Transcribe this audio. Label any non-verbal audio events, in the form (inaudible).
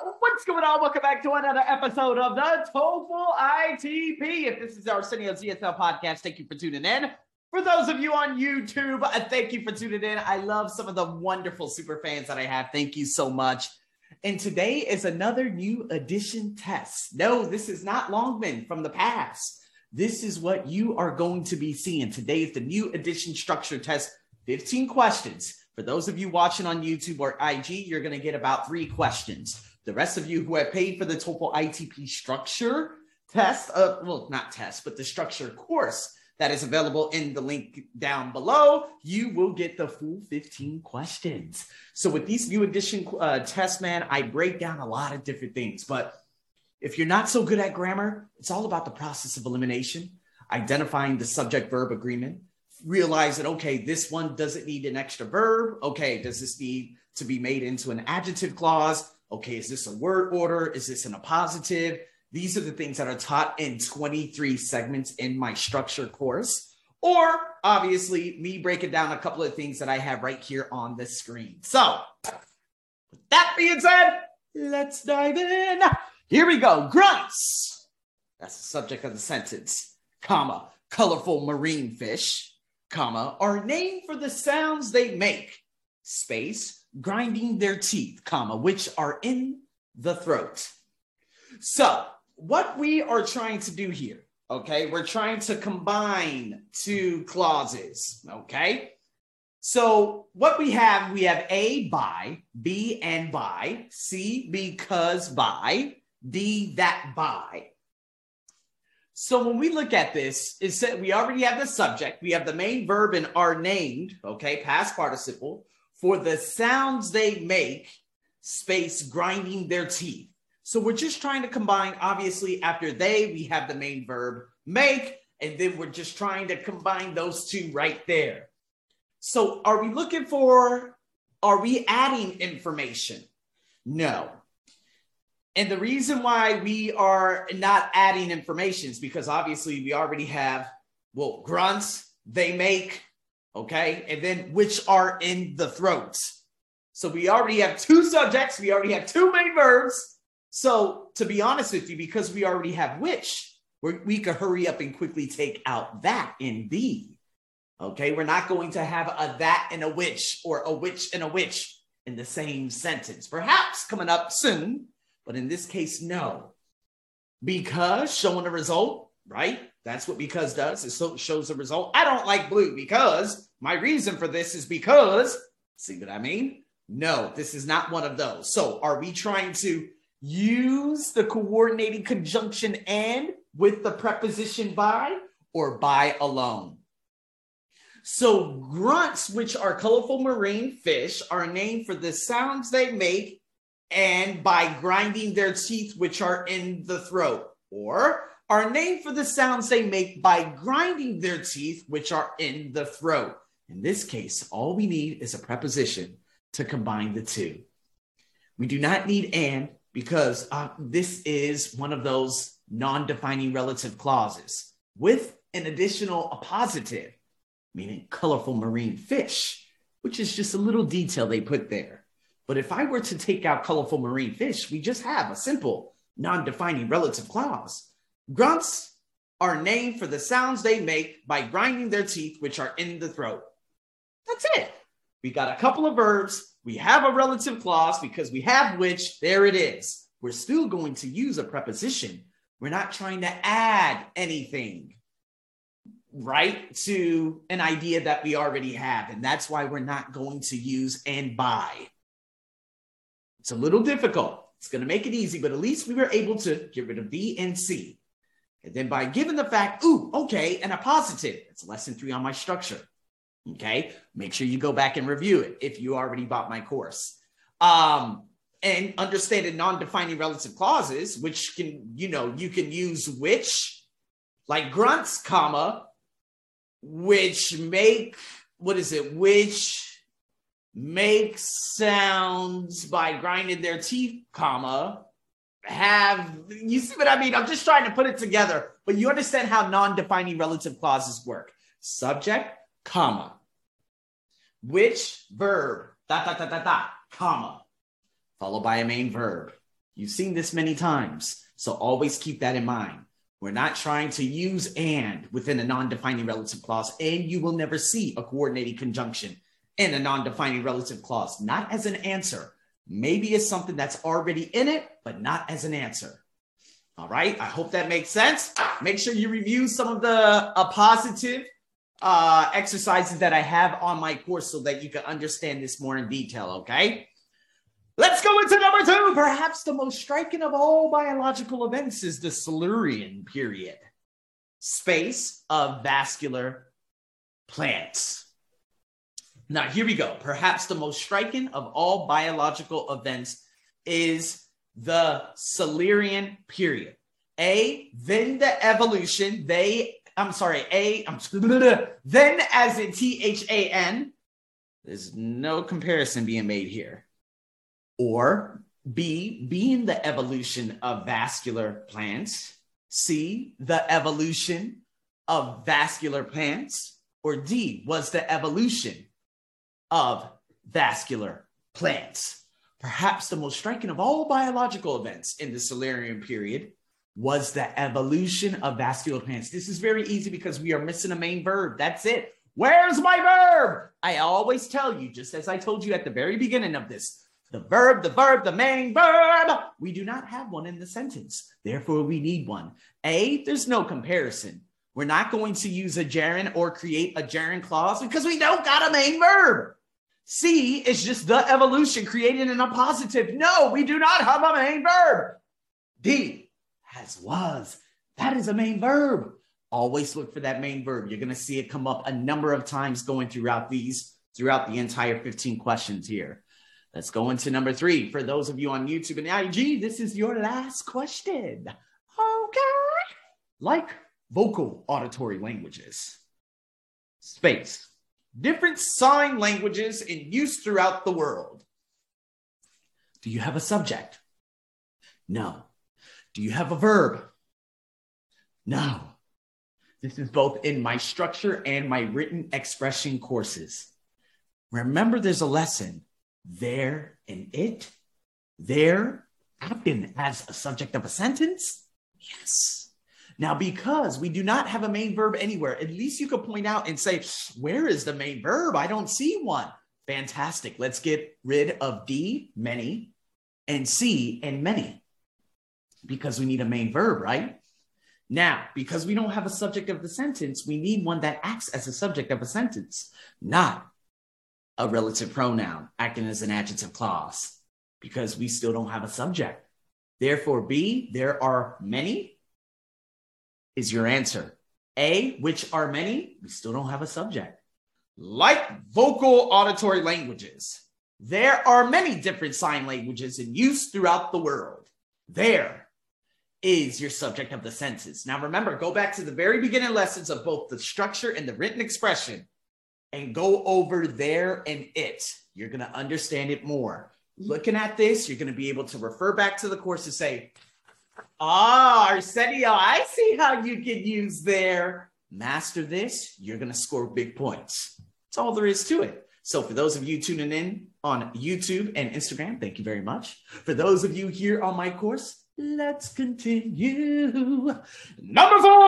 What's going on? Welcome back to another episode of the TOEFL ITP. If this is our Arsenio's ESL podcast, thank you for tuning in. For those of you on YouTube, uh, thank you for tuning in. I love some of the wonderful super fans that I have. Thank you so much. And today is another new edition test. No, this is not Longman from the past. This is what you are going to be seeing. Today is the new edition structure test 15 questions. For those of you watching on YouTube or IG, you're going to get about three questions. The rest of you who have paid for the TOEFL ITP structure test, uh, well, not test, but the structure course that is available in the link down below, you will get the full 15 questions. So with these new edition uh, tests, man, I break down a lot of different things. But if you're not so good at grammar, it's all about the process of elimination, identifying the subject verb agreement, realize that, okay, this one doesn't need an extra verb. Okay, does this need to be made into an adjective clause? Okay, is this a word order? Is this an appositive? These are the things that are taught in 23 segments in my structure course. Or obviously, me breaking down a couple of things that I have right here on the screen. So, with that being said, let's dive in. Here we go. Grunts. That's the subject of the sentence, comma, colorful marine fish comma, are named for the sounds they make, space, grinding their teeth, comma, which are in the throat. So, what we are trying to do here, okay, we're trying to combine two clauses, okay? So, what we have, we have A, by, B, and by, C, because by, D, that by. So when we look at this, is that we already have the subject, we have the main verb and are named, okay, past participle, for the sounds they make, space grinding their teeth. So we're just trying to combine, obviously, after they, we have the main verb make, and then we're just trying to combine those two right there. So are we looking for, are we adding information? No. And the reason why we are not adding information is because obviously we already have, well, grunts, they make, okay, and then which are in the throat. So we already have two subjects, we already have two main verbs. So to be honest with you, because we already have which, we could hurry up and quickly take out that in B. Okay, we're not going to have a that and a which or a which and a which in the same sentence. Perhaps coming up soon, but in this case, no. Because showing a result, right? That's what because does. It so shows the result. I don't like blue because my reason for this is because, see what I mean? No, this is not one of those. So are we trying to use the coordinating conjunction and with the preposition by or by alone? So grunts, which are colorful marine fish, are named for the sounds they make and by grinding their teeth, which are in the throat, or are named for the sounds they make by grinding their teeth, which are in the throat. In this case, all we need is a preposition to combine the two. We do not need and because uh, this is one of those non defining relative clauses with an additional appositive, meaning colorful marine fish, which is just a little detail they put there. But if I were to take out colorful marine fish, we just have a simple non defining relative clause. Grunts are named for the sounds they make by grinding their teeth, which are in the throat. That's it. We got a couple of verbs. We have a relative clause because we have which. There it is. We're still going to use a preposition. We're not trying to add anything, right, to an idea that we already have. And that's why we're not going to use and by. It's a little difficult. It's going to make it easy, but at least we were able to get rid of B and C. And then by given the fact, ooh, okay, and appositive, it's lesson three on my structure. Okay. Make sure you go back and review it if you already bought my course. Um, and understanding non-defining relative clauses, which can, you know, you can use which, like grunts, comma, which make, what is it, which make sounds by grinding their teeth, comma, have you see what I mean? I'm just trying to put it together, but you understand how non-defining relative clauses work. Subject, comma. Which verb, dot, dot, dot, dot, dot, comma, followed by a main verb. You've seen this many times. So always keep that in mind. We're not trying to use and within a non defining relative clause, and you will never see a coordinating conjunction in a non defining relative clause, not as an answer. Maybe it's something that's already in it, but not as an answer. All right. I hope that makes sense. Make sure you review some of the appositive uh, exercises that I have on my course so that you can understand this more in detail. Okay. Let's go into number two. Perhaps the most striking of all biological events is the Silurian period, space of vascular plants. Now, here we go. Perhaps the most striking of all biological events is the Silurian period. A, then the evolution, they, I'm sorry, A, I'm (laughs) then as in T H A N, there's no comparison being made here. Or B, being the evolution of vascular plants. C, the evolution of vascular plants. Or D, was the evolution of vascular plants. Perhaps the most striking of all biological events in the Silurian period was the evolution of vascular plants. This is very easy because we are missing a main verb. That's it. Where's my verb? I always tell you, just as I told you at the very beginning of this, the verb, the verb, the main verb. We do not have one in the sentence. Therefore, we need one. A, there's no comparison. We're not going to use a gerund or create a gerund clause because we don't got a main verb. C is just the evolution created in appositive. No, we do not have a main verb. D has was. That is a main verb. Always look for that main verb. You're going to see it come up a number of times going throughout these, throughout the entire 15 questions here. Let's go into number three. For those of you on YouTube and IG, this is your last question. Okay. Like vocal auditory languages, space, different sign languages in use throughout the world. Do you have a subject? No. Do you have a verb? No. This is both in my structure and my written expression courses. Remember, there's a lesson there and it, there, acting as a subject of a sentence? Yes. Now, because we do not have a main verb anywhere, at least you could point out and say, Where is the main verb? I don't see one. Fantastic. Let's get rid of D, many, and C, and many, because we need a main verb, right? Now, because we don't have a subject of the sentence, we need one that acts as a subject of a sentence, not a relative pronoun acting as an adjective clause, because we still don't have a subject. Therefore, B, there are many is your answer. A, which are many? We still don't have a subject. Like vocal auditory languages, there are many different sign languages in use throughout the world. There is your subject of the senses. Now remember, go back to the very beginning lessons of both the structure and the written expression and go over there and it. You're going to understand it more. Looking at this, you're going to be able to refer back to the course and say, Ah, Arsenio, I see how you can use there. Master this, you're going to score big points. That's all there is to it. So, for those of you tuning in on YouTube and Instagram, thank you very much. For those of you here on my course, let's continue. Number four.